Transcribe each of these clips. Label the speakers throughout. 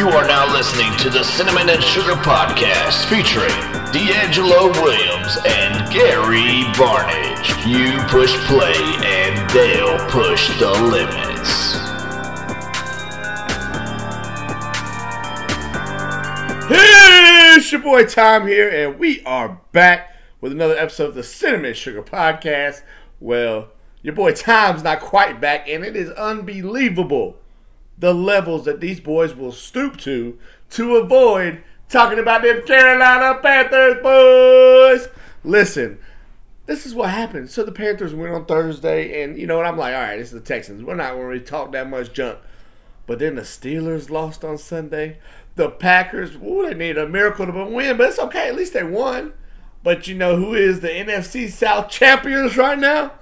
Speaker 1: You are now listening to the Cinnamon and Sugar Podcast featuring D'Angelo Williams and Gary Barnage. You push play and they'll push the limits.
Speaker 2: Hey, it's your boy Tom here, and we are back with another episode of the Cinnamon and Sugar Podcast. Well, your boy Tom's not quite back, and it is unbelievable the levels that these boys will stoop to to avoid talking about them Carolina Panthers boys. Listen, this is what happened. So the Panthers win on Thursday, and you know what? I'm like, all right, this is the Texans. We're not going to talk that much junk. But then the Steelers lost on Sunday. The Packers, ooh, they need a miracle to win, but it's okay. At least they won. But you know who is the NFC South champions right now?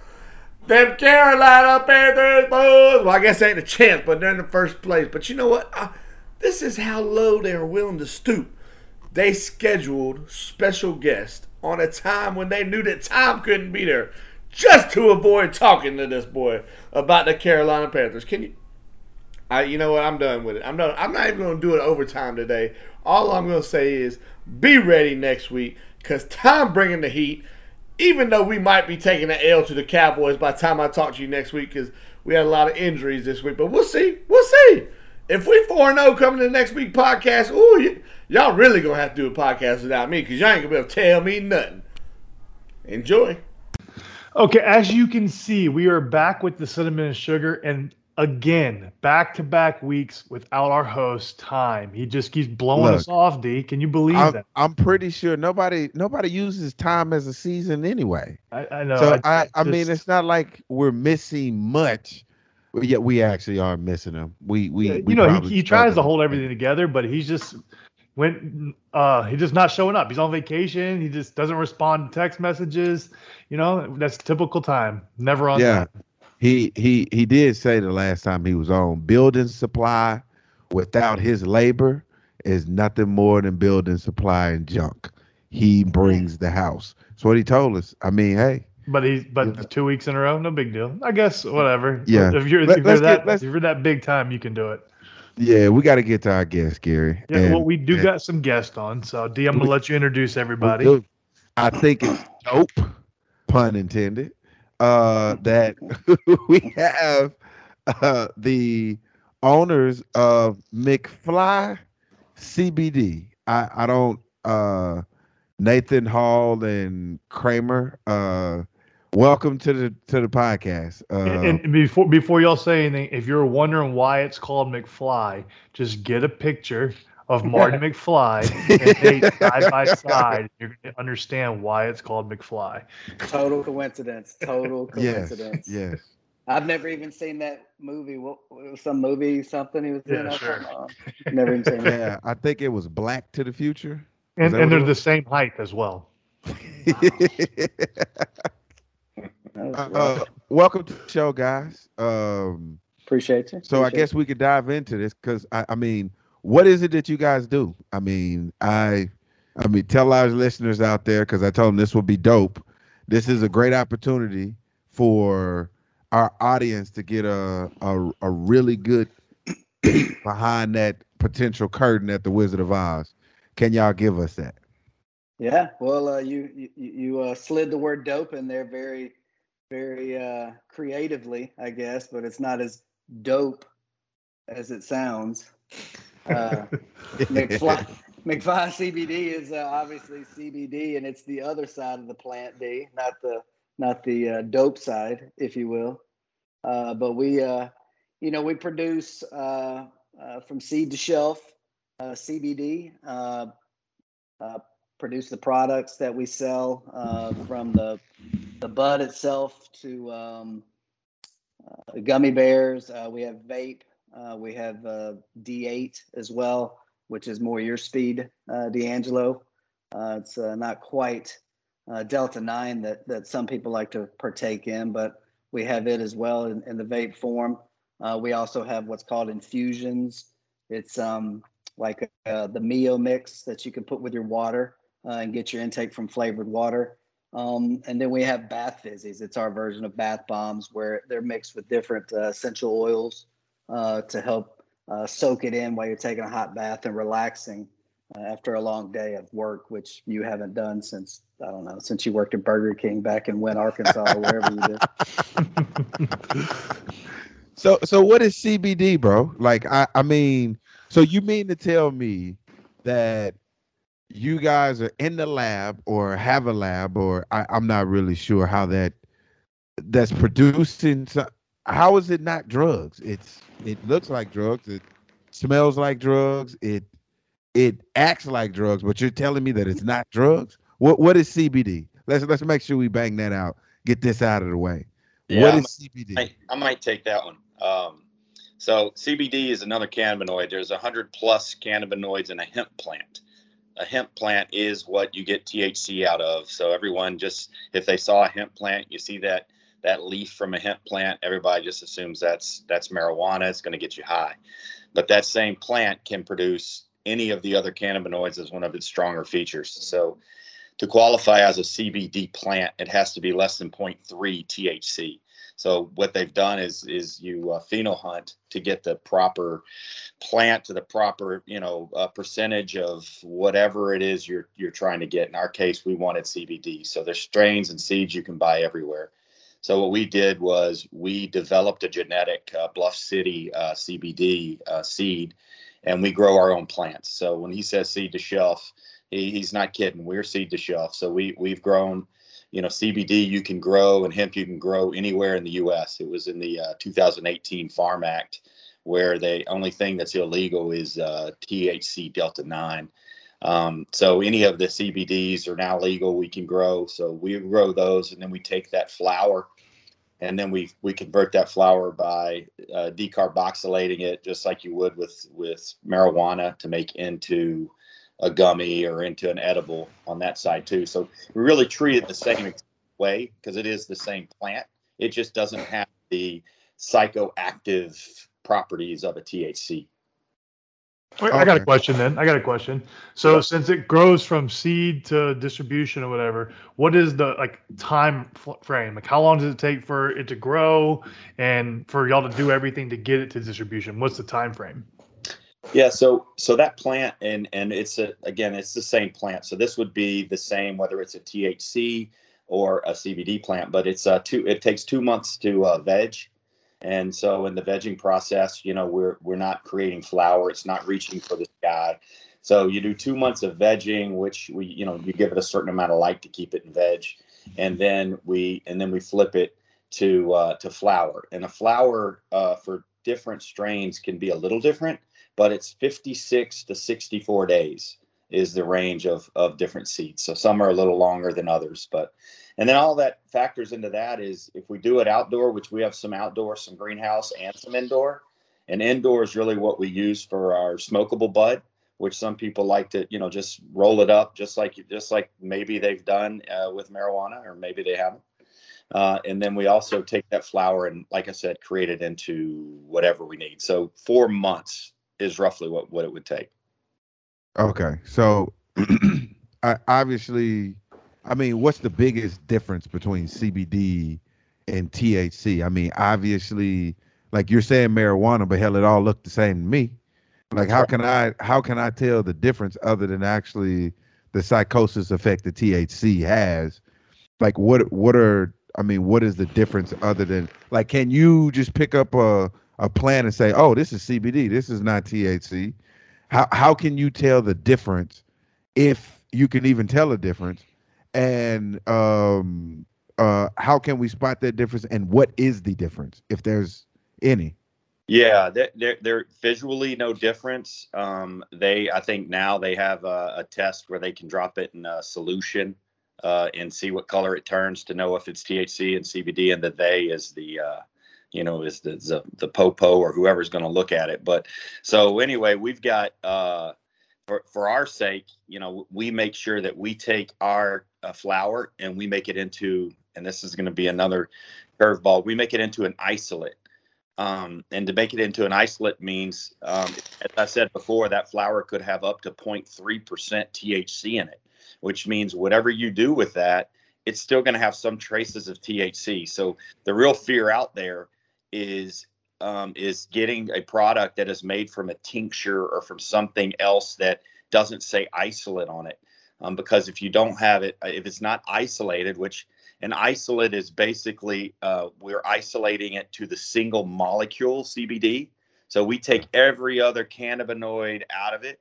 Speaker 2: Them Carolina Panthers boys. Well, I guess ain't a chance, but they're in the first place. But you know what? Uh, this is how low they are willing to stoop. They scheduled special guests on a time when they knew that Tom couldn't be there, just to avoid talking to this boy about the Carolina Panthers. Can you? I, you know what? I'm done with it. I'm done. I'm not even going to do it overtime today. All I'm going to say is be ready next week because Tom bringing the heat even though we might be taking an L to the Cowboys by the time I talk to you next week because we had a lot of injuries this week. But we'll see. We'll see. If we 4 0 coming to the next week podcast, ooh, y- y'all really going to have to do a podcast without me because y'all ain't going to be able to tell me nothing. Enjoy.
Speaker 3: Okay, as you can see, we are back with the cinnamon and sugar, and again, back to back weeks without our host, Tom. He just keeps blowing
Speaker 4: Look,
Speaker 3: us off. D, can you believe
Speaker 4: I'm,
Speaker 3: that?
Speaker 4: I'm pretty sure nobody nobody uses time as a season anyway.
Speaker 3: I, I know.
Speaker 4: so I, I,
Speaker 3: just-
Speaker 4: mean, it's not like we're missing much. But yet we actually are missing him. We we,
Speaker 3: Yeah,
Speaker 4: we
Speaker 3: you know, he, he tries to hold everything together, but he's just when uh he's just not showing up. He's on vacation. He just doesn't respond to text messages. You know, that's typical time. Never on
Speaker 4: Yeah,
Speaker 3: time.
Speaker 4: He he he did say the last time he was on building supply without his labor is nothing more than building supply and junk. He brings the house. That's what he told us. I mean, hey,
Speaker 3: But he's but
Speaker 4: Yeah.
Speaker 3: two weeks in a row, no big deal. I guess whatever.
Speaker 4: Yeah.
Speaker 3: If you're,
Speaker 4: Let-
Speaker 3: if, you're that
Speaker 4: let's-
Speaker 3: if you're that big time, you can do it.
Speaker 4: yeah, we got to get to our guest, Gary.
Speaker 3: Yeah,
Speaker 4: And-
Speaker 3: well, we do
Speaker 4: and-
Speaker 3: got some guests on, so D, I'm gonna
Speaker 4: We-
Speaker 3: let you introduce everybody.
Speaker 4: I think it's dope, pun intended, uh, that we have uh, the owners of McFly CBD. I, I don't, uh, Nathan Hall and Kramer. Uh, welcome to the to the podcast. Uh,
Speaker 3: And, and before before y'all say anything, if you're wondering why it's called McFly, just get a picture of Marty McFly and Nate side by side. You're gonna understand why it's called McFly.
Speaker 5: Total coincidence. Total coincidence.
Speaker 4: yes. yes.
Speaker 5: I've never even seen that movie. What, what some movie? Something he was in?
Speaker 3: Yeah,
Speaker 5: I
Speaker 3: sure.
Speaker 5: don't. Never even seen it.
Speaker 4: Yeah, I think it was Back to the Future.
Speaker 3: And and they're the same height as well.
Speaker 5: That was
Speaker 4: Uh, welcome to the show, guys. Um,
Speaker 5: Appreciate you.
Speaker 4: so I
Speaker 5: Appreciate
Speaker 4: guess we could dive into this because I, I mean, what is it that you guys do? I mean, I, I mean, tell our listeners out there because I told them this will be dope. This is a great opportunity for our audience to get a a, a really good behind that potential curtain at the Wizard of Oz. Can y'all give us that?
Speaker 5: Yeah. Well, uh, you you, you uh, slid the word dope in there very, very uh, creatively, I guess, but it's not as dope as it sounds. Uh, McFly, McFly CBD is uh, obviously CBD, and it's the other side of the plant D, not the not the uh, dope side, if you will. Uh, but we, uh, you know, we produce uh, uh, from seed to shelf uh, CBD. Uh, uh, produce the products that we sell uh, from the the bud itself to um, uh, gummy bears. Uh, we have vape. Uh, we have uh, D8 as well, which is more your speed, uh, D'Angelo. Uh, it's uh, not quite uh, Delta 9 that, that some people like to partake in, but we have it as well in, in the vape form. We also have what's called infusions. It's um, like the Mio mix that you can put with your water and get your intake from flavored water. Um, and then we have bath fizzies. It's our version of bath bombs where they're mixed with different essential oils uh, to help uh, soak it in while you're taking a hot bath and relaxing uh, after a long day of work, which you haven't done since I don't know since you worked at Burger King back in Wynne, Arkansas, or wherever you did.
Speaker 4: So so what is CBD, bro? Like I I mean, so you mean to tell me that you guys are in the lab or have a lab or I, I'm not really sure how that that's producing so, how is it not drugs? It's it looks like drugs, it smells like drugs, it it acts like drugs, but you're telling me that it's not drugs? What what is CBD? Let's let's make sure we bang that out. Get this out of the way.
Speaker 6: Yeah,
Speaker 4: what
Speaker 6: I
Speaker 4: is
Speaker 6: might-
Speaker 4: CBD?
Speaker 6: I, I might take that one. Um, so CBD is another cannabinoid. There's a hundred plus cannabinoids in a hemp plant. A hemp plant is what you get THC out of. So everyone just, if they saw a hemp plant, you see that that leaf from a hemp plant, everybody just assumes that's that's marijuana. It's going to get you high, but that same plant can produce any of the other cannabinoids as one of its stronger features. So to qualify as a CBD plant, it has to be less than 0.3 THC. So what they've done is is you uh, pheno hunt to get the proper plant to the proper you know uh, percentage of whatever it is you're you're trying to get. In our case, we wanted CBD. So there's strains and seeds you can buy everywhere. So what we did was we developed a genetic uh, Bluff City uh, CBD uh, seed, and we grow our own plants. So when he says seed to shelf, he, he's not kidding. We're seed to shelf. So we we've grown you know CBD you can grow and hemp you can grow anywhere in the U.S. It was in the uh, 2018 Farm Act where the only thing that's illegal is uh, THC delta nine. Um, so any of the CBDs are now legal. We can grow. So we grow those, and then we take that flower, and then we we convert that flower by uh, decarboxylating it, just like you would with with marijuana, to make into a gummy or into an edible on that side too. So we really treat it the same way because it is the same plant. It just doesn't have the psychoactive properties of a THC.
Speaker 3: Wait, I got a question then. I got a question. So since it grows from seed to distribution or whatever, what is the like time f- frame? Like how long does it take for it to grow and for y'all to do everything to get it to distribution? What's the time frame?
Speaker 6: Yeah, so so that plant and and it's a again it's the same plant. So this would be the same whether it's a THC or a CBD plant, but it's uh two it takes two months to uh, veg. And so in the vegging process, you know, we're we're not creating flower, it's not reaching for the sky. So you do two months of vegging, which we, you know, you give it a certain amount of light to keep it in veg, and then we and then we flip it to uh, to flower. And a flower uh, for different strains can be a little different but it's 56 to 64 days is the range of of different seeds. So some are a little longer than others, but and then all that factors into that is if we do it outdoor, which we have some outdoor, some greenhouse, and some indoor. And indoor is really what we use for our smokable bud, which some people like to, you know, just roll it up, just like just like maybe they've done uh, with marijuana, or maybe they haven't. Uh, and then we also take that flower and, like I said, create it into whatever we need. So four months is roughly what, what it would take.
Speaker 4: Okay, so I, obviously, I mean, what's the biggest difference between CBD and THC? I mean, obviously, like you're saying marijuana, but hell, it all looked the same to me. Like, how can I how can I tell the difference other than actually the psychosis effect that THC has? Like, what what are I mean, what is the difference other than like, can you just pick up a a plant and say, oh, this is CBD, this is not THC? how how can you tell the difference if you can even tell a difference and um uh how can we spot that difference and what is the difference if there's any
Speaker 6: Yeah, they're, they're, visually no difference. Um, they, I think now they have a, a test where they can drop it in a solution uh, and see what color it turns to know if it's THC and CBD, and the they is the, uh, you know, is the the, the popo or whoever's going to look at it. But so anyway, we've got uh, for for our sake, you know, we make sure that we take our uh, flower and we make it into, and this is going to be another curveball. We make it into an isolate. Um, and to make it into an isolate means, um, as I said before, that flower could have up to 0.3% THC in it, which means whatever you do with that, it's still going to have some traces of THC. So the real fear out there is um, is getting a product that is made from a tincture or from something else that doesn't say isolate on it. Um, because if you don't have it, uh, if it's not isolated, which an isolate is basically uh, we're isolating it to the single molecule CBD. So we take every other cannabinoid out of it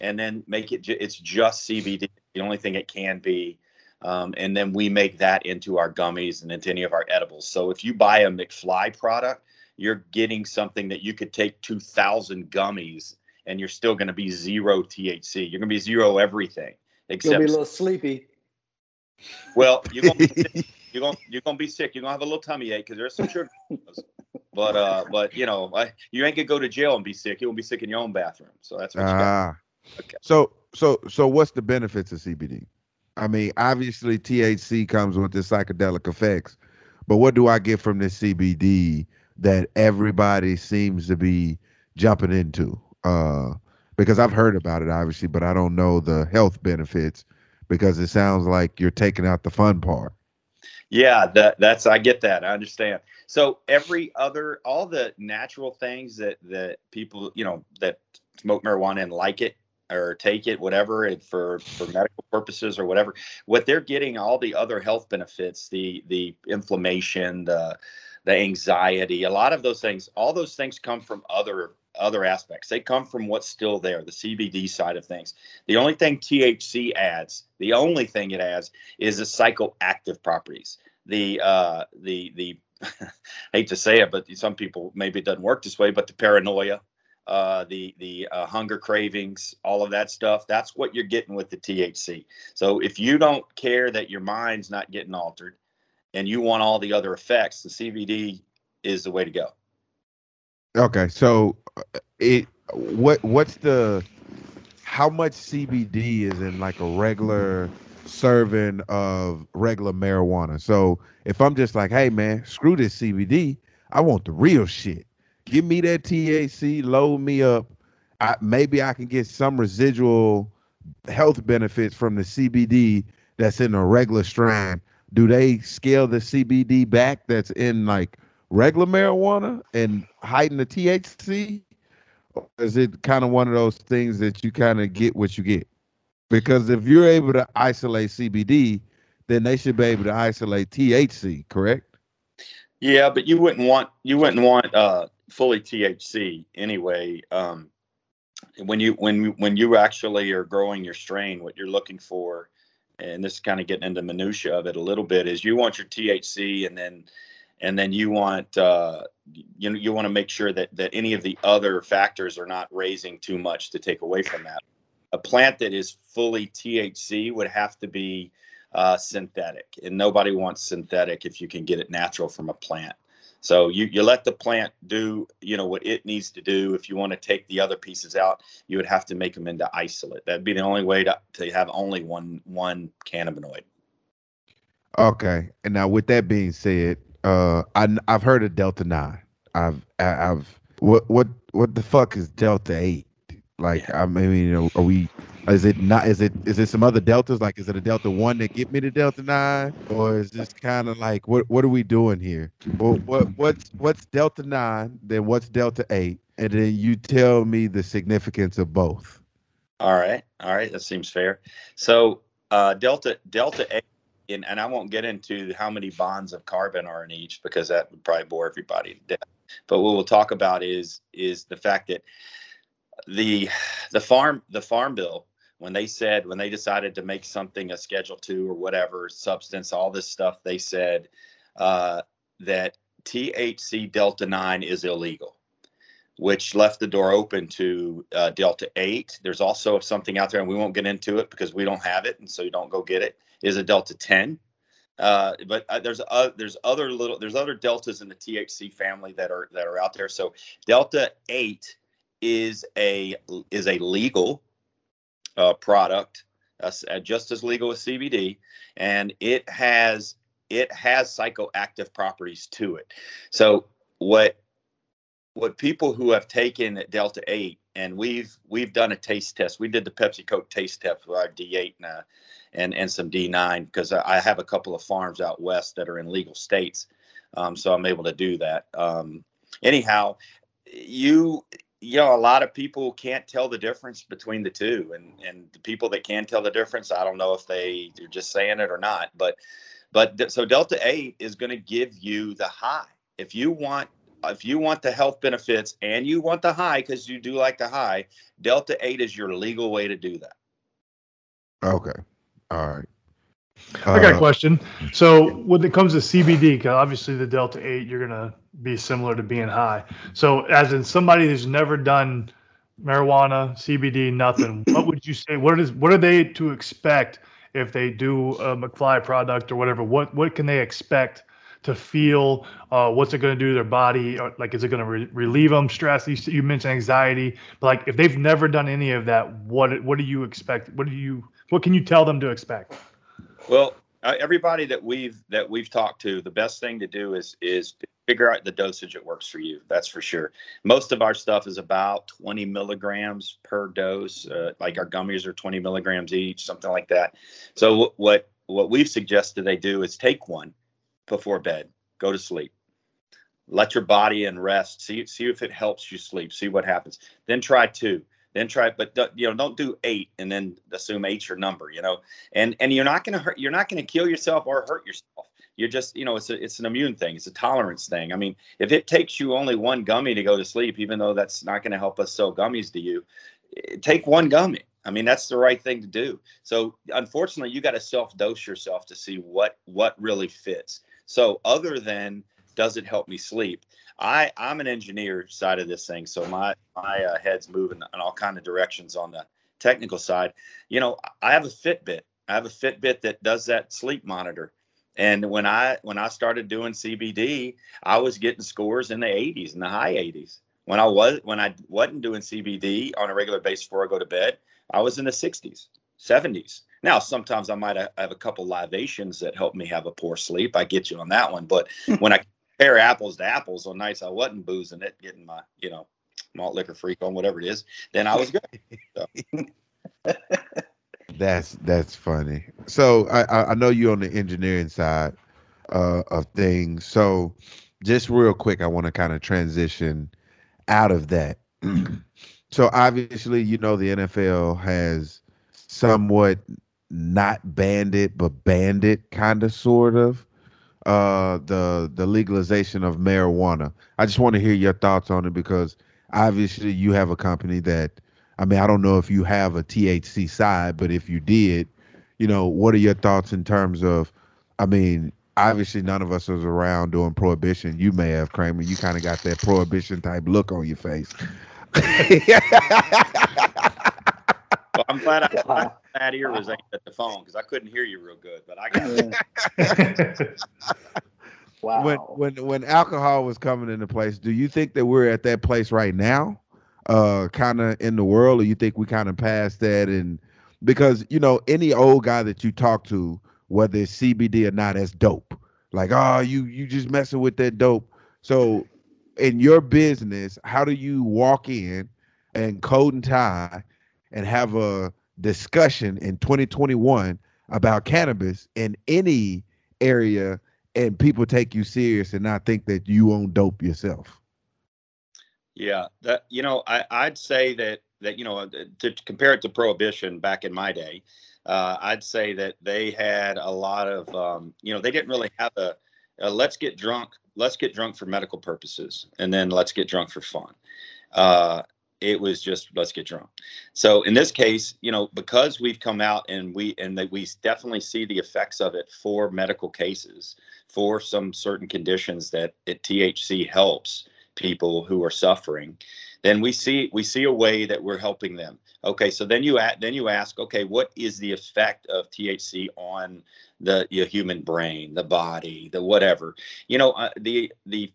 Speaker 6: and then make it, ju- it's just CBD, the only thing it can be. Um, and then we make that into our gummies and into any of our edibles. So if you buy a McFly product, you're getting something that you could take 2,000 gummies and you're still going to be zero THC. You're going to be zero everything except
Speaker 5: You'll
Speaker 6: except
Speaker 5: be a little sleepy.
Speaker 6: well, you're gonna be sick. you're gonna you're gonna be sick. You're gonna have a little tummy ache because there's some sugar. But uh, but you know, I, you ain't gonna go to jail and be sick. You won't be sick in your own bathroom. So that's what you got.
Speaker 4: Ah.
Speaker 6: Okay.
Speaker 4: So so so what's the benefits of CBD? I mean, obviously THC comes with the psychedelic effects, but what do I get from this CBD that everybody seems to be jumping into? Uh because I've heard about it obviously, but I don't know the health benefits because it sounds like you're taking out the fun part.
Speaker 6: Yeah, that that's I get that. I understand. So every other all the natural things that that people, you know, that smoke marijuana and like it or take it whatever it, for for medical purposes or whatever, what they're getting all the other health benefits, the the inflammation, the the anxiety, a lot of those things, all those things come from other other aspects. They come from what's still there, the CBD side of things. The only thing THC adds, the only thing it adds is the psychoactive properties. The uh the the hate to say it, but some people maybe it doesn't work this way, but the paranoia, uh, the the uh, hunger cravings, all of that stuff. That's what you're getting with the THC. So if you don't care that your mind's not getting altered, and you want all the other effects, the CBD is the way to go.
Speaker 4: Okay, so uh, it what what's the how much CBD is in like a regular serving of regular marijuana? So if I'm just like, hey man, screw this CBD, I want the real shit. Give me that THC, load me up. I, maybe I can get some residual health benefits from the CBD that's in a regular strand. Do they scale the CBD back that's in like regular marijuana and heighten the THC? Or is it kind of one of those things that you kind of get what you get? Because if you're able to isolate CBD, then they should be able to isolate THC, correct?
Speaker 6: Yeah, but you wouldn't want you wouldn't want uh, fully THC anyway. Um, when you when when you actually are growing your strain, what you're looking for, and this is kind of getting into minutia of it a little bit, is you want your THC, and then and then you want uh, you know you want to make sure that that any of the other factors are not raising too much to take away from that. A plant that is fully THC would have to be uh, synthetic, and nobody wants synthetic if you can get it natural from a plant. So you you let the plant do you know what it needs to do. If you want to take the other pieces out, you would have to make them into isolate. That'd be the only way to, to have only one one cannabinoid.
Speaker 4: Okay. And now with that being said, uh I I've heard of Delta 9. I've I've what what what the fuck is Delta 8? Like I mean, you know, are we is it not is it is it some other deltas like is it a delta 1 that get me to delta 9 or is this kind of like what what are we doing here? What what what's what's delta 9, then what's delta 8 and then you tell me the significance of both.
Speaker 6: All right, all right, that seems fair. So uh, delta delta A, and, and I won't get into how many bonds of carbon are in each because that would probably bore everybody to death. But what we'll talk about is is the fact that the the farm the farm bill when they said when they decided to make something a schedule two or whatever substance all this stuff they said uh, that thc delta 9 is illegal which left the door open to uh, delta 8 there's also something out there and we won't get into it because we don't have it and so you don't go get it is a delta 10 uh, but uh, there's uh, there's other little there's other deltas in the THC family that are that are out there. So delta eight is a is a legal uh, product, uh, uh, just as legal as CBD, and it has it has psychoactive properties to it. So what what people who have taken Delta Eight and we've we've done a taste test. We did the Pepsi Coke taste test with our D8 and uh, and and some D9 because I I have a couple of farms out west that are in legal states, um, so I'm able to do that. Um, anyhow, you you know a lot of people can't tell the difference between the two, and and the people that can tell the difference, I don't know if they they're just saying it or not, but but so Delta Eight is going to give you the high if you want if you want the health benefits and you want the high because you do like the high, Delta 8 is your legal way to do that.
Speaker 4: Okay. All right.
Speaker 3: I got a uh, question. So when it comes to CBD, because obviously the Delta 8, you're going to be similar to being high. So as in somebody who's never done marijuana, CBD, nothing, what would you say? What is what are they to expect if they do a McFly product or whatever? What what can they expect to feel? Uh, what's it going to do to their body? Or, like, is it going to re- relieve them stress? You, you mentioned anxiety, but like, if they've never done any of that, what what do you expect? What do you what can you tell them to expect?
Speaker 6: Well, uh, everybody that we've that we've talked to, the best thing to do is is figure out the dosage that works for you. That's for sure. Most of our stuff is about 20 milligrams per dose. Uh, like our gummies are 20 milligrams each, something like that. So what what we've suggested they do is take one before bed. Go to sleep. Let your body and rest. See see if it helps you sleep. See what happens. Then try two. Then try, but you know, don't do eight and then assume eight's your number. You know, and and you're not going to hurt. You're not going to kill yourself or hurt yourself. You're just, you know, it's a, it's an immune thing. It's a tolerance thing. I mean, if it takes you only one gummy to go to sleep, even though that's not going to help us sell gummies to you, eh, take one gummy. I mean, that's the right thing to do. So, unfortunately, you got to self dose yourself to see what what really fits. So other than does it help me sleep? I I'm an engineer side of this thing, so my my uh, head's moving in all kind of directions on the technical side. You know, I have a Fitbit. I have a Fitbit that does that sleep monitor. And when I when I started doing CBD, I was getting scores in the 80s, in the high 80s. When I was when I wasn't doing CBD on a regular basis before I go to bed, I was in the 60s, 70s. Now, sometimes I might have a couple libations that help me have a poor sleep. I get you on that one. But when I compare apples to apples on nights I wasn't boozing it, getting my, you know, malt liquor freak on whatever it is, then I was good. So.
Speaker 4: that's that's funny. So I I know you're on the engineering side uh, of things. So just real quick, I want to kind of transition out of that. so obviously, you know, the NFL has somewhat not banned it, but banned it, kind of, sort of. Uh, the the legalization of marijuana. I just want to hear your thoughts on it because obviously you have a company that. I mean, I don't know if you have a THC side, but if you did, you know, what are your thoughts in terms of? I mean, obviously none of us was around during prohibition. You may have Kramer. You kind of got that prohibition type look on your face.
Speaker 6: well, I'm glad I, wow. that ear was aimed at the phone because I couldn't hear you real good, but I got
Speaker 4: wow. When when when alcohol was coming into place, do you think that we're at that place right now, uh, kind of in the world, or you think we kind of passed that? And because you know, any old guy that you talk to, whether it's CBD or not, that's dope. Like, oh, you you just messing with that dope. So, in your business, how do you walk in and coat and tie and have a discussion in 2021 about cannabis in any area and people take you serious and not think that you own dope yourself.
Speaker 6: Yeah that you know I, i'd say that that you know to compare it to prohibition back in my day uh, i'd say that they had a lot of um, you know they didn't really have a, a, let's get drunk let's get drunk for medical purposes and then let's get drunk for fun. Uh, it was just let's get drunk. So in this case you know because we've come out and we and that we definitely see the effects of it for medical cases for some certain conditions that it, thc helps people who are suffering then we see we see a way that we're helping them okay so then you at, then you ask okay what is the effect of thc on the your human brain the body the whatever you know uh, the the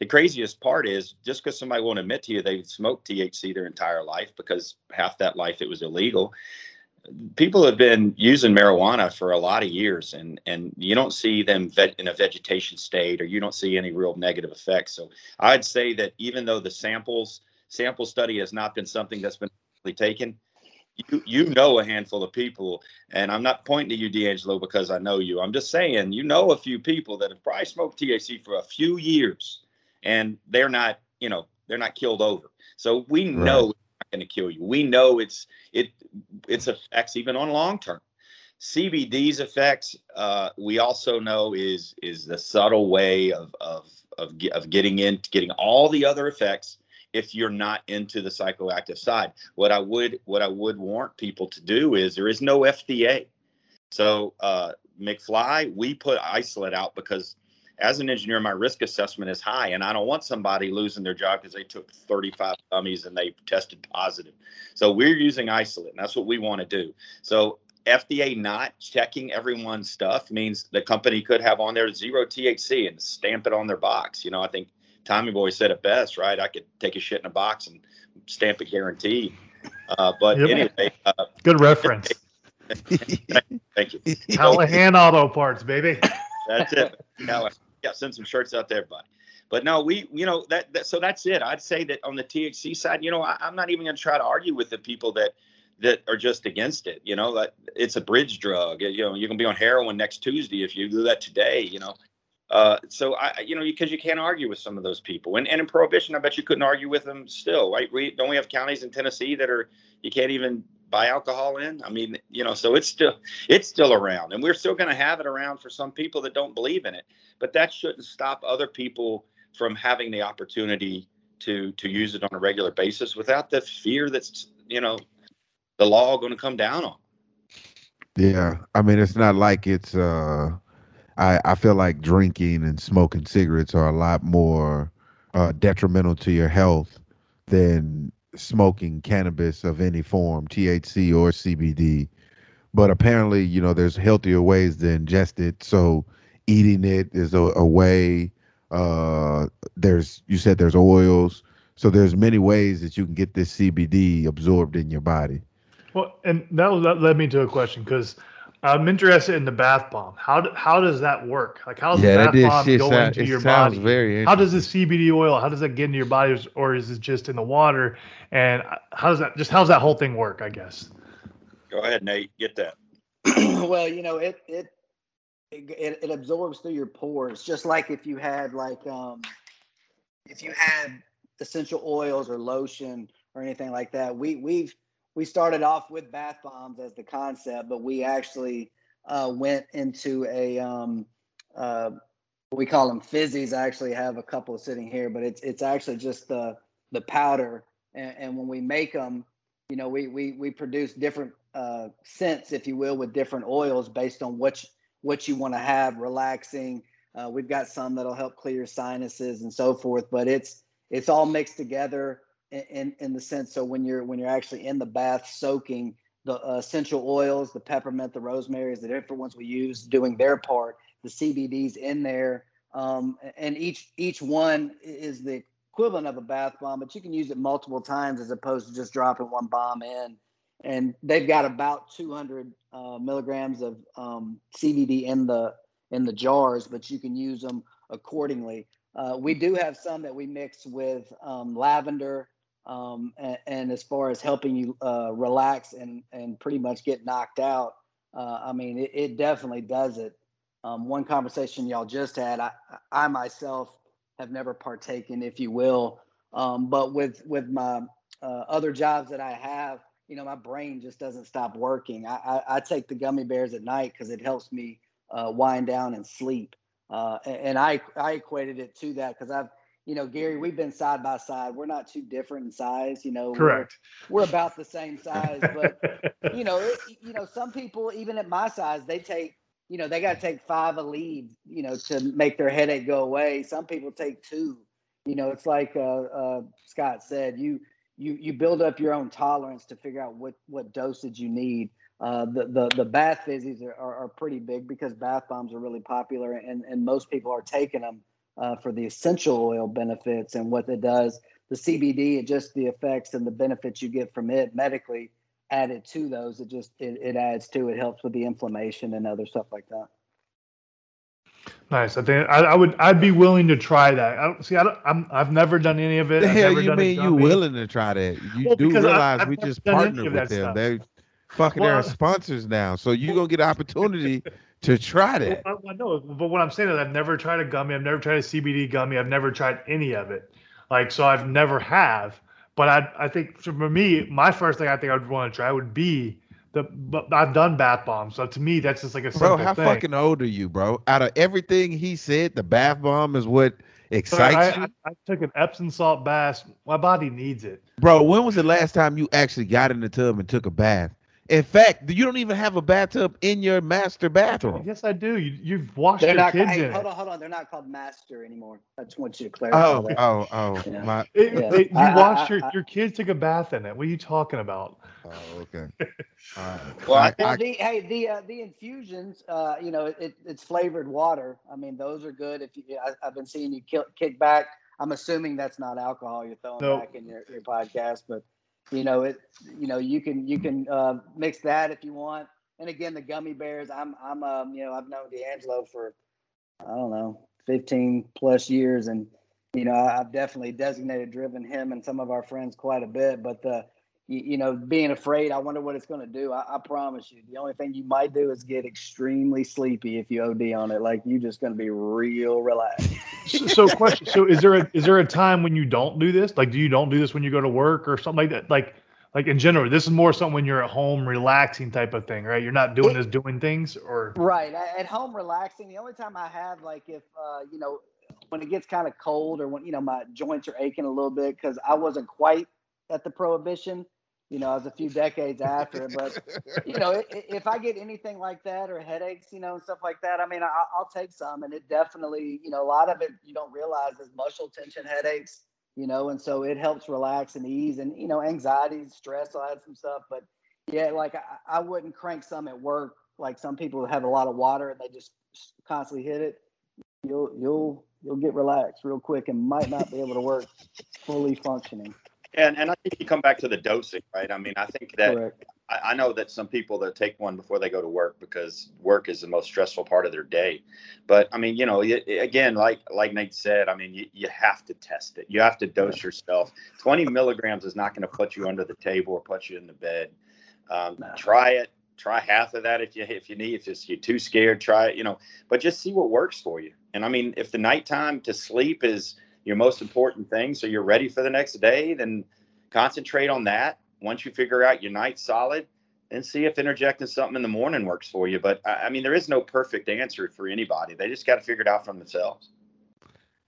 Speaker 6: the craziest part is just because somebody won't admit to you they smoked THC their entire life because half that life it was illegal. People have been using marijuana for a lot of years, and and you don't see them in a vegetation state, or you don't see any real negative effects. So I'd say that even though the samples sample study has not been something that's been taken, you you know a handful of people, and I'm not pointing to you, D'Angelo, because I know you. I'm just saying you know a few people that have probably smoked THC for a few years and they're not, you know, they're not killed over. So we know it's not going to kill you. We know it's it its effects even on long term. CBD's effects, uh, we also know is is the subtle way of of of, of getting in, getting all the other effects if you're not into the psychoactive side. What I would what I would warrant people to do is there is no FDA. So uh, McFly, we put isolate out because as an engineer, my risk assessment is high, and I don't want somebody losing their job because they took 35 dummies and they tested positive. So we're using isolate, and that's what we want to do. So FDA not checking everyone's stuff means the company could have on there zero THC and stamp it on their box. You know, I think Tommy Boy said it best, right? I could take a shit in a box and stamp it guaranteed. Uh, but yep. anyway, uh,
Speaker 3: good reference.
Speaker 6: thank you.
Speaker 3: Callahan Auto Parts, baby.
Speaker 6: That's it. Yeah, send some shirts out to everybody. But no, we, you know, that, that so that's it. I'd say that on the THC side, you know, I, I'm not even going to try to argue with the people that that are just against it. You know, that it's a bridge drug. You know, you're gonna be on heroin next Tuesday if you do that today. You know, uh, so I, you know, because you can't argue with some of those people, and and in prohibition, I bet you couldn't argue with them still, right? We don't we have counties in Tennessee that are you can't even buy alcohol in. I mean, you know, so it's still it's still around, and we're still going to have it around for some people that don't believe in it. But that shouldn't stop other people from having the opportunity to to use it on a regular basis without the fear that's you know the law going to come down on.
Speaker 4: Yeah, I mean, it's not like it's. uh I I feel like drinking and smoking cigarettes are a lot more uh, detrimental to your health than smoking cannabis of any form, THC or CBD. But apparently, you know, there's healthier ways to ingest it. So eating it is a, a way. Uh, there's you said there's oils. So there's many ways that you can get this CBD absorbed in your body.
Speaker 3: Well, and that, that led me to a question because I'm interested in the bath bomb. How do, how does that work? Like how does yeah, the bath bomb go sound, into your body?
Speaker 4: Very
Speaker 3: how does the CBD oil? How does that get into your body, or is it just in the water? And how does that just how does that whole thing work? I guess.
Speaker 6: Go ahead, Nate. Get that.
Speaker 5: well, you know it, it it it absorbs through your pores, just like if you had like um if you had essential oils or lotion or anything like that. We we've we started off with bath bombs as the concept, but we actually uh, went into a um, uh, we call them fizzies. I actually have a couple sitting here, but it's it's actually just the the powder. And, and when we make them, you know, we we we produce different uh, scents, if you will, with different oils based on what what you want to have, relaxing. Uh, we've got some that'll help clear sinuses and so forth, but it's it's all mixed together in in the sense so when you're when you're actually in the bath soaking the uh, essential oils the peppermint the rosemary the different ones we use doing their part the cbd's in there um, and each each one is the equivalent of a bath bomb but you can use it multiple times as opposed to just dropping one bomb in. And they've got about 200 uh, milligrams of um, cbd in the in the jars but you can use them accordingly. Uh, we do have some that we mix with um, lavender um, and, and, as far as helping you uh, relax and and pretty much get knocked out, uh, I mean, it, it, definitely does it. Um, one conversation y'all just had, I, I myself have never partaken, if you will, um, but with with my uh, other jobs that I have, you know, my brain just doesn't stop working. I, I, I take the gummy bears at night because it helps me uh, wind down and sleep. Uh, and, and I I equated it to that because I've you know, Gary, we've been side by side. We're not too different in size. You know,
Speaker 3: correct.
Speaker 5: We're, we're about the same size, but you know, it, you know, some people even at my size, they take, you know, they got to take five Aleve, you know, to make their headache go away. Some people take two. You know, it's like uh, uh, Scott said, you you you build up your own tolerance to figure out what what dosage you need. Uh, the, the the bath fizzies are, are, are pretty big because bath bombs are really popular and, and most people are taking them uh, for the essential oil benefits and what it does. The CBD, it just the effects and the benefits you get from it medically added to those. It just it, it adds to it helps with the inflammation and other stuff like that.
Speaker 3: Nice. I think I, I, would. I'd be willing to try that. I don't see. I don't. I'm. I've never done any of it.
Speaker 4: The
Speaker 3: I've
Speaker 4: hell you mean you willing to try that? You well, do realize I, we just partnered with them. They fucking well, they're sponsors now, so you're gonna get an opportunity to try that.
Speaker 3: Well, I, I know, but what I'm saying is I've never tried a gummy. I've never tried a CBD gummy. I've never tried any of it. Like so, I've never have. But I I think for me, my first thing I think I would want to try would be the. But I've done bath bombs, so to me that's just like a simple
Speaker 4: Bro, how
Speaker 3: thing.
Speaker 4: fucking old are you, bro? Out of everything he said, the bath bomb is what excites
Speaker 3: I,
Speaker 4: you.
Speaker 3: I, I took an Epsom salt bath. My body needs it.
Speaker 4: Bro, when was the last time you actually got in the tub and took a bath? In fact, you don't even have a bathtub in your master bathroom.
Speaker 3: Yes, I do. You, you've washed
Speaker 5: They're
Speaker 3: your
Speaker 5: not.
Speaker 3: kids
Speaker 5: Hey,
Speaker 3: in
Speaker 5: hold on, hold on. They're not called master anymore. I just want you to clarify
Speaker 4: Oh,
Speaker 5: that.
Speaker 4: oh, oh,
Speaker 5: Yeah.
Speaker 4: my.
Speaker 3: It-
Speaker 5: Yeah.
Speaker 3: it- you
Speaker 5: I- I-
Speaker 3: washed
Speaker 5: I-
Speaker 3: your
Speaker 5: I-
Speaker 3: your kids took a bath in it. What are you talking about?
Speaker 4: Oh, okay. All right.
Speaker 6: Well, I
Speaker 4: I,
Speaker 6: think-
Speaker 5: Well, the, hey, the uh, the infusions, uh, you know, it, it's flavored water. I mean, those are good. If you, I, I've been seeing you kill, kick back. I'm assuming that's not alcohol you're throwing
Speaker 3: Nope.
Speaker 5: back in your, your podcast, but you know, it, you know, you can you can uh, mix that if you want. And again, the gummy bears. I'm I'm um, you know, I've known D'Angelo for I don't know, 15 plus years, and you know, I've definitely designated driven him and some of our friends quite a bit. But the you, you know, being afraid, I wonder what it's going to do. I, I promise you, the only thing you might do is get extremely sleepy if you OD on it. Like you're just going to be real relaxed.
Speaker 3: So, so question. So is there a is there a time when you don't do this? Like, do you don't do this when you go to work or something like that? Like, like in general, this is more something when you're at home, relaxing type of thing, right? You're not doing this doing things, or
Speaker 5: Right. At home, relaxing. The only time I have, like, if, uh, you know, when it gets kind of cold or when, you know, my joints are aching a little bit because I wasn't quite at the prohibition. You know, I was a few decades after it. But, you know, i- i- if I get anything like that or headaches, you know, and stuff like that, I mean, I, I'll take some. And it definitely, you know, a lot of it you don't realize is muscle tension headaches, you know, and so it helps relax and ease and, you know, anxiety, stress, I'll add some stuff. But, yeah, like I, I wouldn't crank some at work. Like some people have a lot of water and they just constantly hit it. You'll you'll you'll get relaxed real quick and might not be able to work fully functioning.
Speaker 6: And and I think you come back to the dosing, right? I mean, I think that I, I know that some people that take one before they go to work because work is the most stressful part of their day. But I mean, you know, again, like like Nate said, I mean, you, you have to test it. You have to dose yourself. Twenty milligrams is not going to put you under the table or put you in the bed. Um,
Speaker 5: No.
Speaker 6: Try it. Try half of that if you if you need. If just you're too scared, try it. You know, but just see what works for you. And I mean, if the nighttime to sleep is your most important thing, so you're ready for the next day, then concentrate on that. Once you figure out your night solid, then see if interjecting something in the morning works for you. But I I mean, there is no perfect answer for anybody. They just got to figure it out for themselves.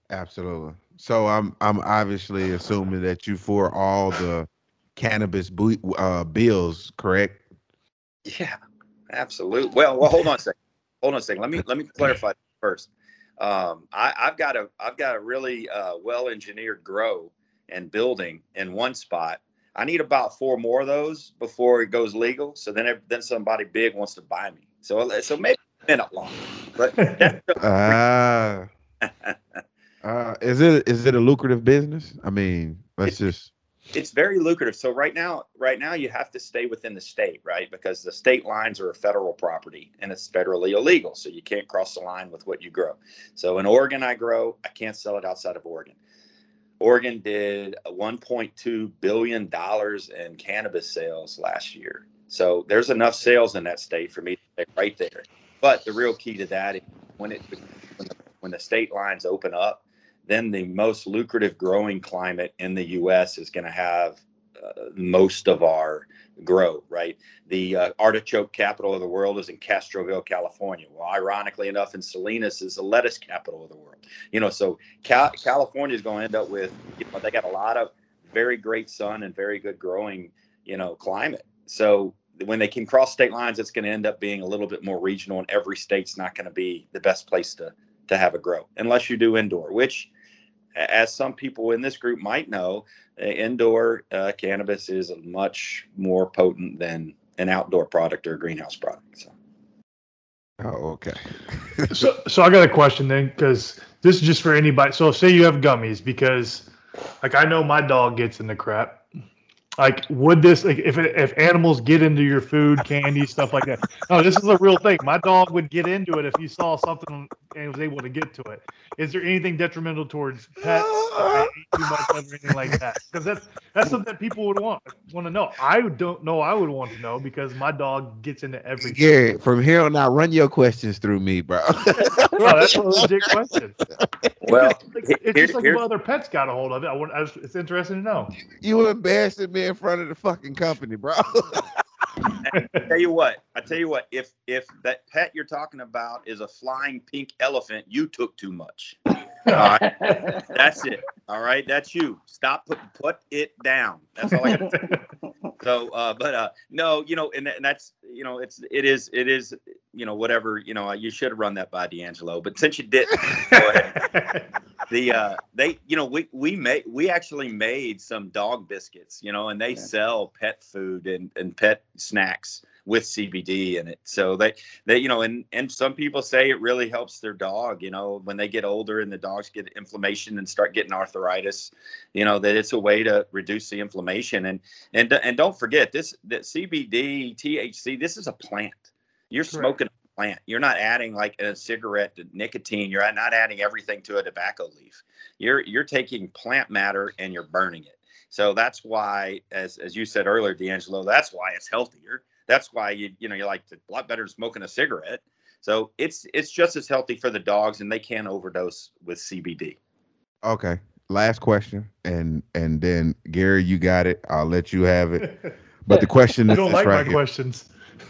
Speaker 4: Absolutely. So I'm I'm obviously assuming that you for all the cannabis bu- uh, bills, correct?
Speaker 6: Yeah, absolutely. Well, well, hold on a second. Hold on a second. Let me let me clarify first. Um, I, I've got a I've got a really uh, well engineered grow and building in one spot. I need about four more of those before it goes legal. So then then somebody big wants to buy me. So so maybe a minute long, but
Speaker 4: Ah. uh, is it is it a lucrative business? I mean, let's just
Speaker 6: it's very lucrative. So right now, right now you have to stay within the state, right? Because the state lines are a federal property and it's federally illegal. So you can't cross the line with what you grow. So in Oregon, I grow, I can't sell it outside of Oregon. Oregon did 1.2 billion dollars in cannabis sales last year. So there's enough sales in that state for me to stay right there. But the real key to that is when it when the, when the state lines open up, then the most lucrative growing climate in the U.S. is going to have uh, most of our grow. Right, the uh, artichoke capital of the world is in Castroville, California. Well, ironically enough, in Salinas is the lettuce capital of the world. You know, so Cal- California is going to end up with you know they got a lot of very great sun and very good growing you know climate. So when they can cross state lines, it's going to end up being a little bit more regional, and every state's not going to be the best place to to have a grow unless you do indoor, which, as some people in this group might know, uh, indoor uh, cannabis is much more potent than an outdoor product or a greenhouse product. So.
Speaker 4: oh okay.
Speaker 3: so so I got a question then, because this is just for anybody. So say you have gummies, because like I know my dog gets in the crap. Like would this like if if animals get into your food candy stuff like that. No this is a real thing. My dog would get into it if he saw something and was able to get to it. Is there anything detrimental towards pets? Too much of anything like that. Because that's that's something that people would want want to know. I don't know i would want to know because my dog gets into everything
Speaker 4: Gary, from here on out, run your questions through me, bro.
Speaker 3: no, that's a legit question
Speaker 6: Well,
Speaker 3: it's,
Speaker 6: here-
Speaker 3: just like
Speaker 6: here-
Speaker 3: if other pets got a hold of it I, want, I was, it's interesting to know
Speaker 4: you embarrassing me in front of the fucking company, bro.
Speaker 6: I tell you what, I tell you what, if if that pet you're talking about is a flying pink elephant, you took too much. All right, that's it. All right, that's you. Stop put put it down. That's all I got to say. So, uh, but uh, no, you know, and, and that's you know, it's it is it is you know whatever you know. You should have run that by D'Angelo, but since you ahead. the uh they you know we we made we actually made some dog biscuits you know and they
Speaker 5: Yeah.
Speaker 6: sell pet food and and pet snacks with cbd in it so they they you know and and some people say it really helps their dog you know when they get older and the dogs get inflammation and start getting arthritis you know that it's a way to reduce the inflammation and and and don't forget this that cbd thc this is a plant you're
Speaker 3: Correct.
Speaker 6: smoking a plant you're not adding like a cigarette to nicotine you're not adding everything to a tobacco leaf you're you're taking plant matter and you're burning it so that's why as as you said earlier d'angelo that's why it's healthier that's why you you know you're like a lot better than smoking a cigarette so it's it's just as healthy for the dogs and they can't overdose with cbd
Speaker 4: okay, last question, and and then Gary, you got it. I'll let you have it. But the question
Speaker 3: you
Speaker 4: is
Speaker 3: don't
Speaker 4: this
Speaker 3: like
Speaker 4: right
Speaker 3: my
Speaker 4: here.
Speaker 3: questions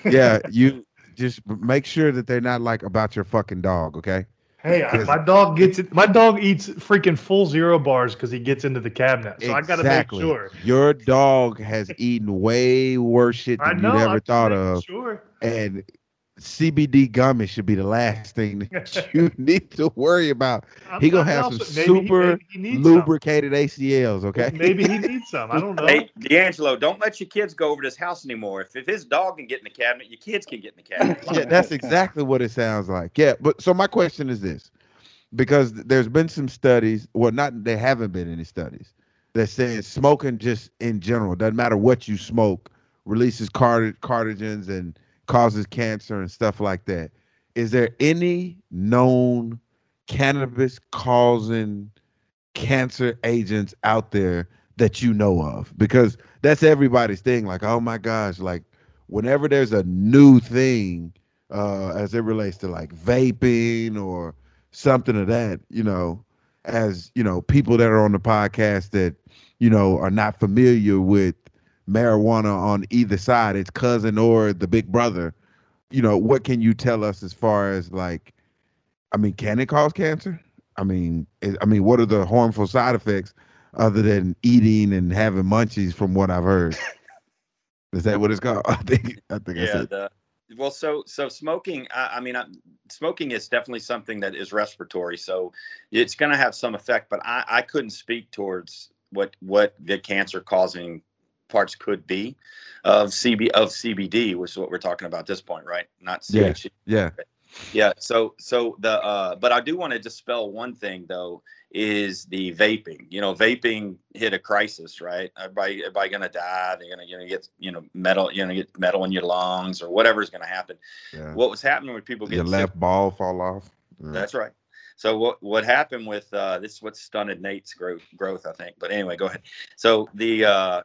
Speaker 4: Yeah, you just make sure that they're not like about your fucking dog. Okay.
Speaker 3: Hey, I- my dog gets it. My dog eats freaking full zero bars because he gets into the cabinet. So I got to make
Speaker 4: Exactly.
Speaker 3: sure.
Speaker 4: Your dog has eaten way worse shit
Speaker 3: I
Speaker 4: than
Speaker 3: know.
Speaker 4: you'd ever
Speaker 3: I'm
Speaker 4: thought of,
Speaker 3: Sure.
Speaker 4: and CBD gummies should be the last thing that you need to worry about.
Speaker 3: I'm-
Speaker 4: He gonna have
Speaker 3: also-
Speaker 4: some
Speaker 3: maybe he-
Speaker 4: super
Speaker 3: maybe he needs some.
Speaker 4: Lubricated ACLs. Okay.
Speaker 3: Maybe he needs some. I don't know.
Speaker 6: hey d'angelo don't let your kids go over to his house anymore if, if his dog can get in the cabinet your kids can get in the cabinet
Speaker 4: yeah, that's exactly what it sounds like. Yeah, but so my question is this: because there's been some studies, well, not there haven't been any studies that says smoking just in general doesn't matter what you smoke releases cart- carcinogens and causes cancer and stuff like that. Is there any known cannabis causing cancer agents out there that you know of? Because that's everybody's thing. Like, oh my gosh, like whenever there's a new thing uh as it relates to like vaping or something of that you know as you know people that are on the podcast that you know are not familiar with marijuana on either side. Its cousin or the big brother. You know what can you tell us as far as like i mean can it cause cancer? I mean i mean what are the harmful side effects other than eating and having munchies from what i've heard? Is that what it's called? I think i think I
Speaker 6: yeah
Speaker 4: said
Speaker 6: the, well so so smoking i, I mean I, smoking is definitely something that is respiratory so it's going to have some effect but i i couldn't speak towards what what the cancer causing parts could be of cb of cbd which is what we're talking about at this point right not
Speaker 4: Yeah. Yeah
Speaker 6: yeah so so the uh but i do want to dispel one thing though is the vaping you know vaping hit a crisis right everybody everybody gonna die they're gonna, gonna get you know metal you're gonna get metal in your lungs or whatever's gonna happen
Speaker 4: yeah
Speaker 6: what was happening with people
Speaker 4: your
Speaker 6: getting sick
Speaker 4: left ball fall off Yeah.
Speaker 6: that's right. So what what happened with uh, this? is What stunted Nate's growth? Growth, I think. But anyway, go ahead. So the, uh,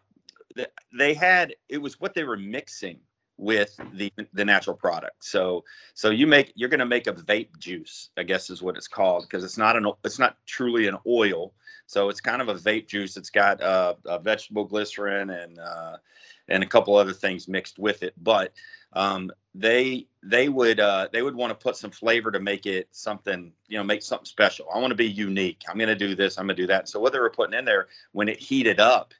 Speaker 6: they had it was what they were mixing with the the natural product. So so you make you're going to make a vape juice, I guess is what it's called, because it's not an it's not truly an oil. So it's kind of a vape juice. It's got uh, a vegetable glycerin and uh, and a couple other things mixed with it, but um, they they would uh, they would want to put some flavor to make it something you know make something special. I want to be unique. I'm going to do this. I'm going to do that. So what they were putting in there when it heated up,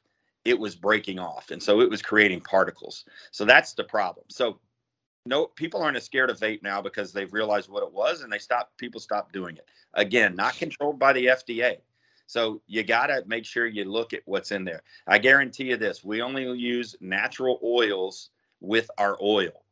Speaker 6: it was breaking off, and so it was creating particles. So that's the problem. So no people aren't as scared of vape now because they've realized what it was and they stopped people stopped doing it. Again not controlled by the fda so you got to make sure you look at what's in there. I guarantee you this we only use natural oils with our oil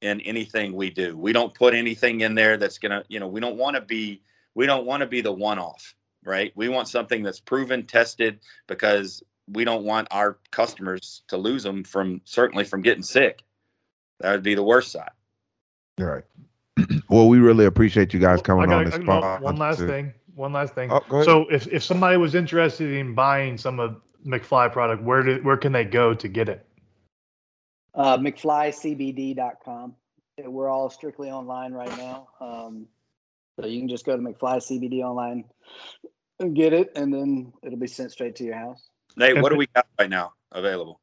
Speaker 6: in anything we do. We don't put anything in there that's gonna you know we don't want to be we don't want to be the one off right? We want something that's proven tested because we don't want our customers to lose them from certainly from getting sick. That would be the worst side.
Speaker 4: All right. well, we really appreciate you guys coming
Speaker 3: I
Speaker 4: on
Speaker 3: got-
Speaker 4: the
Speaker 3: I- no,
Speaker 4: spot.
Speaker 3: one last thing. One last thing.
Speaker 4: Oh.
Speaker 3: So if, if somebody was interested in buying some of McFly product, where did where can they go to get it?
Speaker 5: Uh, McFlyCBD.com. We're all strictly online right now. Um, so you can just go to McFly CBD online and get it, and then it'll be sent straight to your house.
Speaker 6: Nate, what do we got right now available?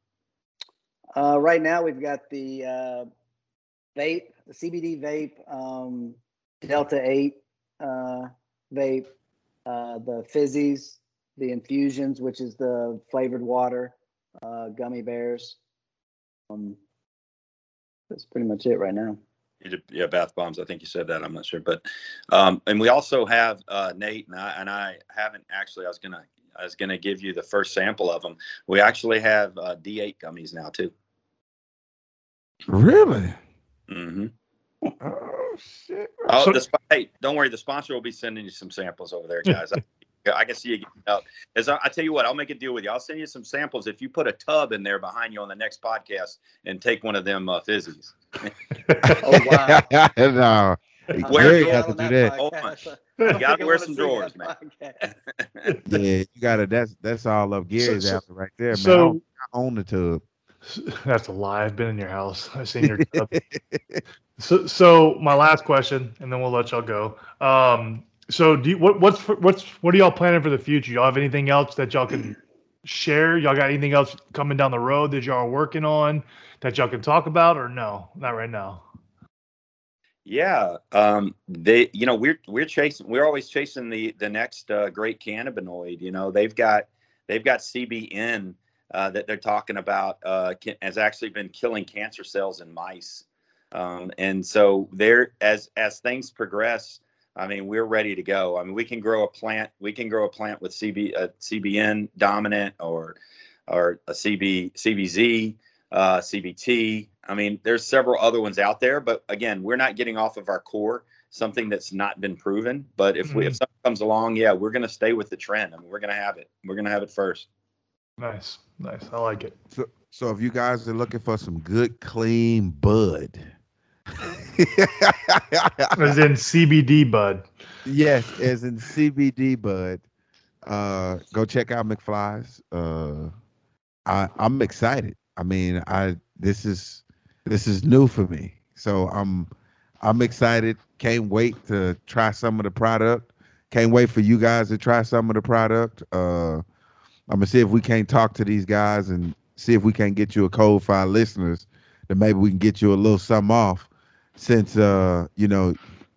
Speaker 5: Uh, right now, we've got the uh, vape, the CBD vape, um, Delta 8 uh, vape, uh, the fizzies, the infusions, which is the flavored water, uh, gummy bears. Um, that's pretty much it right now.
Speaker 6: Yeah, bath bombs. I think you said that. I'm not sure, but um, and we also have uh, Nate and I and I haven't actually. I was gonna I was gonna give you the first sample of them. We actually have uh, D8 gummies now too.
Speaker 4: Really?
Speaker 6: hmm
Speaker 4: Oh shit.
Speaker 6: Oh,
Speaker 3: So-
Speaker 6: the, sp- hey, don't worry. The sponsor will be sending you some samples over there, guys. I, I can see you getting up. As I, I tell you what, I'll make a deal with you. I'll send you some samples if you put a tub in there behind you on the next podcast and take one of them uh, fizzies.
Speaker 5: Oh, wow.
Speaker 4: no.
Speaker 6: Where
Speaker 4: Gary
Speaker 6: you
Speaker 4: has
Speaker 6: are
Speaker 4: to do that.
Speaker 6: Hold on.
Speaker 5: podcast.
Speaker 6: You gotta wear some drawers, man.
Speaker 4: Yeah, you gotta. That's that's all up Gary's
Speaker 3: so-
Speaker 4: after right there, man. I
Speaker 3: so
Speaker 4: don't- I own the tub.
Speaker 3: that's a lie. I've been in your house. I've seen your tub. so so my last question, and then we'll let y'all go. Um, so do you, what what's what's what are y'all planning for the future? Y'all have anything else that y'all can share? Y'all got anything else coming down the road that y'all are working on that y'all can talk about, or no, not right now?
Speaker 6: Yeah, um, they, you know, we're we're chasing. We're always chasing the the next uh, great cannabinoid. You know, they've got they've got CBN uh, that they're talking about uh, can, has actually been killing cancer cells in mice, um, and so there as as things progress. I mean, we're ready to go. I mean, we can grow a plant. We can grow a plant with CB CBN dominant or or a CB CBG uh, CBT. I mean, there's several other ones out there, but again, we're not getting off of our core, something that's not been proven. But if we if something comes along, yeah, we're gonna stay with the trend. I mean, we're gonna have it. We're gonna have it first.
Speaker 3: Nice, nice. I like it.
Speaker 4: So, so if you guys are looking for some good, clean bud,
Speaker 3: As in CBD bud.
Speaker 4: yes, as in CBD bud, uh, go check out McFly's. Uh, I I'm excited. I mean, I this is this is new for me, so I'm I'm excited. Can't wait to try some of the product. Can't wait for you guys to try some of the product. Uh, I'm gonna see if we can't talk to these guys and see if we can't get you a code for our listeners. That maybe we can get you a little sum off, since uh, you know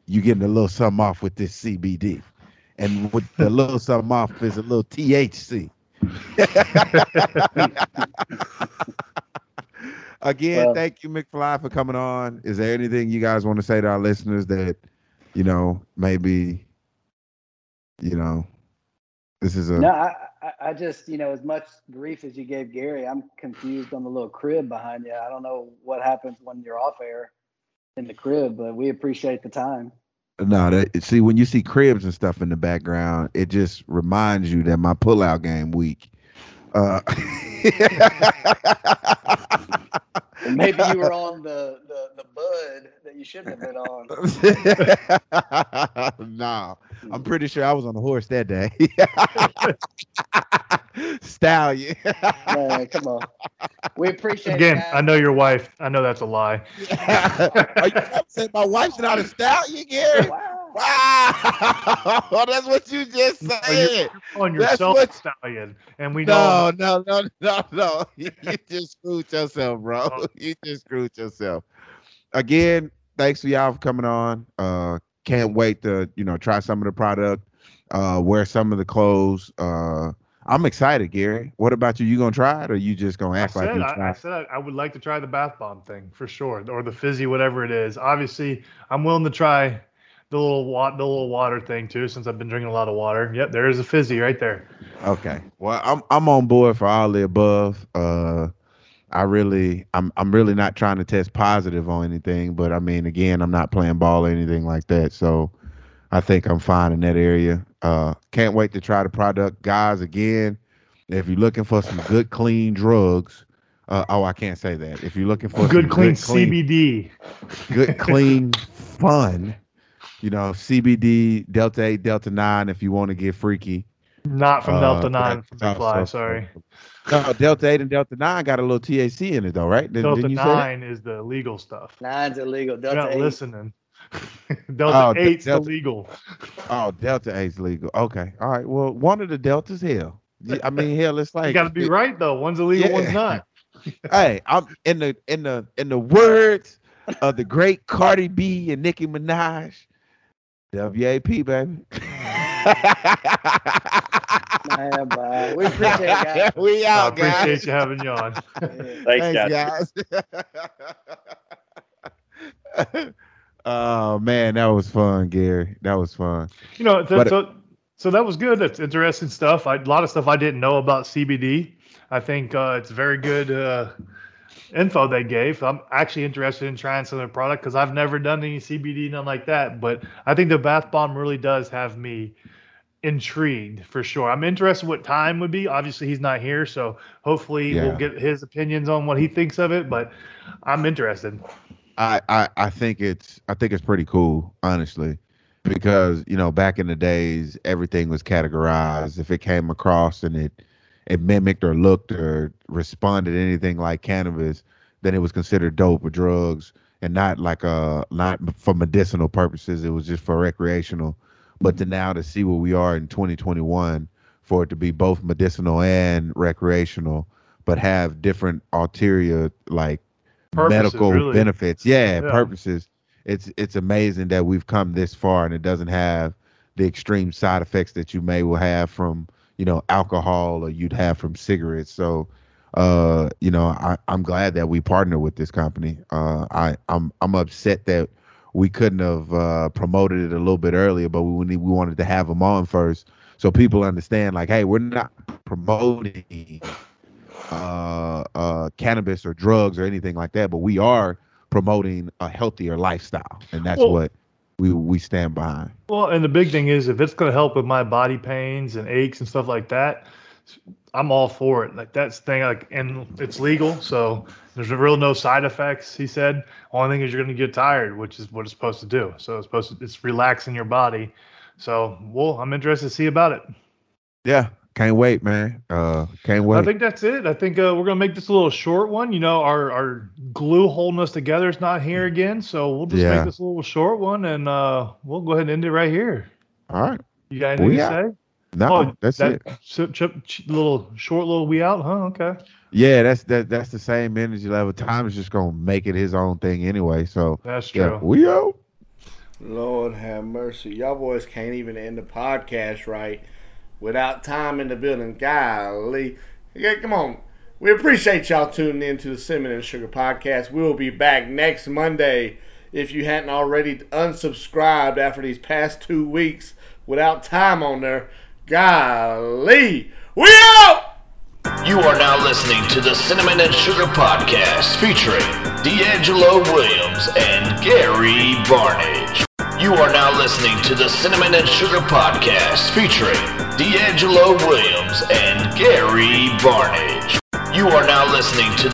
Speaker 4: you're getting a little sum off with this CBD, and with the little sum off is a little THC. Again,
Speaker 5: Well-
Speaker 4: thank you, McFly, for coming on. Is there anything you guys want to say to our listeners that, you know, maybe, you know, this is a
Speaker 5: No, I, I, just, you know, as much grief as you gave Gary, I'm confused on the little crib behind you. I don't know what happens when you're off air in the crib, but we appreciate the time.
Speaker 4: no. That see when you see cribs and stuff in the background, it just reminds you that my pullout game week. Uh,
Speaker 5: maybe you were on the, the, the bud that you shouldn't have been on.
Speaker 4: no, I'm pretty sure I was on a horse that day. Stallion.
Speaker 5: Man, come on. We appreciate
Speaker 3: Again,
Speaker 5: it.
Speaker 3: I know your wife. I know that's a lie.
Speaker 4: Are you trying to say my wife's not a stallion, Gary?
Speaker 5: Wow.
Speaker 4: Wow, that's what you just
Speaker 3: No,
Speaker 4: said.
Speaker 3: On
Speaker 4: That's
Speaker 3: yourself,
Speaker 4: what-
Speaker 3: stallion, and we know.
Speaker 4: No, no, no, no, no. You, you just screwed yourself, bro. You just screwed yourself. Again, thanks for y'all for coming on. Uh, can't wait to you know try some of the product, uh, wear some of the clothes. Uh, I'm excited, Gary. What about you? You gonna try it, or you just gonna
Speaker 3: I
Speaker 4: act like
Speaker 3: said,
Speaker 4: you
Speaker 3: I, I said I, I would like to try the bath bomb thing for sure, or the fizzy, whatever it is. Obviously, I'm willing to try the little wa- the little water thing too, since I've been drinking a lot of water. Yep, there is a fizzy right there.
Speaker 4: Okay. Well, I'm I'm on board for all the above. Uh I really I'm I'm really not trying to test positive on anything, but I mean again, I'm not playing ball or anything like that. So I think I'm fine in that area. Uh can't wait to try the product. Guys, again, If you're looking for some good, clean drugs, uh, oh, I can't say that. If you're looking for
Speaker 3: Good
Speaker 4: some
Speaker 3: clean CBD.
Speaker 4: good, clean fun, you know, CBD, Delta 8, Delta 9, if you want to get freaky.
Speaker 3: Not from
Speaker 4: Uh,
Speaker 3: Delta 9
Speaker 4: that's
Speaker 3: from McFly,
Speaker 4: also-
Speaker 3: sorry.
Speaker 4: No, Delta 8 and Delta 9 got a little THC in it, though, right? Didn't,
Speaker 3: Delta
Speaker 4: didn't you say
Speaker 3: 9 is the legal stuff.
Speaker 5: Nine's illegal.
Speaker 3: You're
Speaker 5: Delta
Speaker 3: not
Speaker 5: eight.
Speaker 3: listening. Delta
Speaker 4: Oh,
Speaker 3: 8's
Speaker 4: Delta-
Speaker 3: illegal.
Speaker 4: Oh, Delta 8's legal. Okay. All right. Well, one of the Deltas, hell. I mean, hell, it's like
Speaker 3: You got to be right though. One's illegal, one's not.
Speaker 4: hey, I'm in the in the in the words of the great Cardi B and Nicki Minaj. WAP, baby.
Speaker 5: Man, bye. We appreciate it, guys.
Speaker 4: we
Speaker 3: I appreciate
Speaker 4: guys.
Speaker 3: you having you on.
Speaker 5: Yeah.
Speaker 6: Thanks, guys.
Speaker 4: guys. oh man, that was fun, Gary. That was fun.
Speaker 3: You know, th-
Speaker 4: But-
Speaker 3: so, so that was good. That's interesting stuff. I, a lot of stuff I didn't know about CBD. I think uh, it's very good uh, info they gave. I'm actually interested in trying some of the product because I've never done any CBD, nothing like that. But I think the bath bomb really does have me intrigued for sure. I'm interested what Tom would be. Obviously, he's not here, so hopefully
Speaker 4: Yeah.
Speaker 3: we'll get his opinions on what he thinks of it. But I'm interested.
Speaker 4: I, I I think it's I think it's pretty cool, honestly, because you know back in the days everything was categorized. If it came across and it it mimicked or looked or responded anything like cannabis, then it was considered dope or drugs, and not like a not for medicinal purposes. It was just for recreational. But to now to see where we are in 2021, for it to be both medicinal and recreational, but have different ulterior like
Speaker 3: Purposes,
Speaker 4: medical
Speaker 3: really.
Speaker 4: benefits. Yeah,
Speaker 3: Yeah.
Speaker 4: purposes. It's it's amazing that we've come this far and it doesn't have the extreme side effects that you may will have from you know alcohol or you'd have from cigarettes. So, uh, you know, I I'm glad that we partner with this company. Uh, I I'm I'm upset that we couldn't have uh, promoted it a little bit earlier, but we we we wanted to have them on first so people understand like, hey, we're not promoting uh, uh, cannabis or drugs or anything like that, but we are promoting a healthier lifestyle, and that's
Speaker 3: Well-
Speaker 4: what we we stand behind.
Speaker 3: Well, and the big thing is if it's going to help with my body pains and aches and stuff like that, I'm all for it. Like that's the thing. Like, and it's legal, so there's real no side effects. He said. Only thing is you're going to get tired, which is what it's supposed to do. So it's supposed to it's relaxing your body. So, well, I'm interested to see about it.
Speaker 4: Yeah, can't wait, man. Uh, can't wait.
Speaker 3: I think that's it. I think uh, we're gonna make this a little short one. You know, our our glue holding us together is not here again, so we'll just
Speaker 4: Yeah.
Speaker 3: make this a little short one, and uh, we'll go ahead and end it right here.
Speaker 4: All right,
Speaker 3: You got anything
Speaker 4: We
Speaker 3: to
Speaker 4: out.
Speaker 3: say?
Speaker 4: no,
Speaker 3: Oh,
Speaker 4: that's
Speaker 3: that
Speaker 4: it.
Speaker 3: chip, chip, ch- little short little we out, huh? Okay.
Speaker 4: Yeah, that's that. That's the same energy level. Tom is just gonna make it his own thing anyway. So
Speaker 3: That's true.
Speaker 4: yeah, we out.
Speaker 2: Lord have mercy. Y'all boys can't even end the podcast right without Tom in the building. Golly. Yeah, come on. We appreciate y'all tuning in to the Cinnamon and Sugar Podcast. We'll be back next Monday. If you hadn't already unsubscribed after these past two weeks without Tom on there, golly. We out!
Speaker 1: You are now listening to the Cinnamon and Sugar Podcast featuring D'Angelo Williams and Gary Barnidge. You are now listening to the Cinnamon and Sugar Podcast featuring D'Angelo Williams and Gary Barnidge. You are now listening to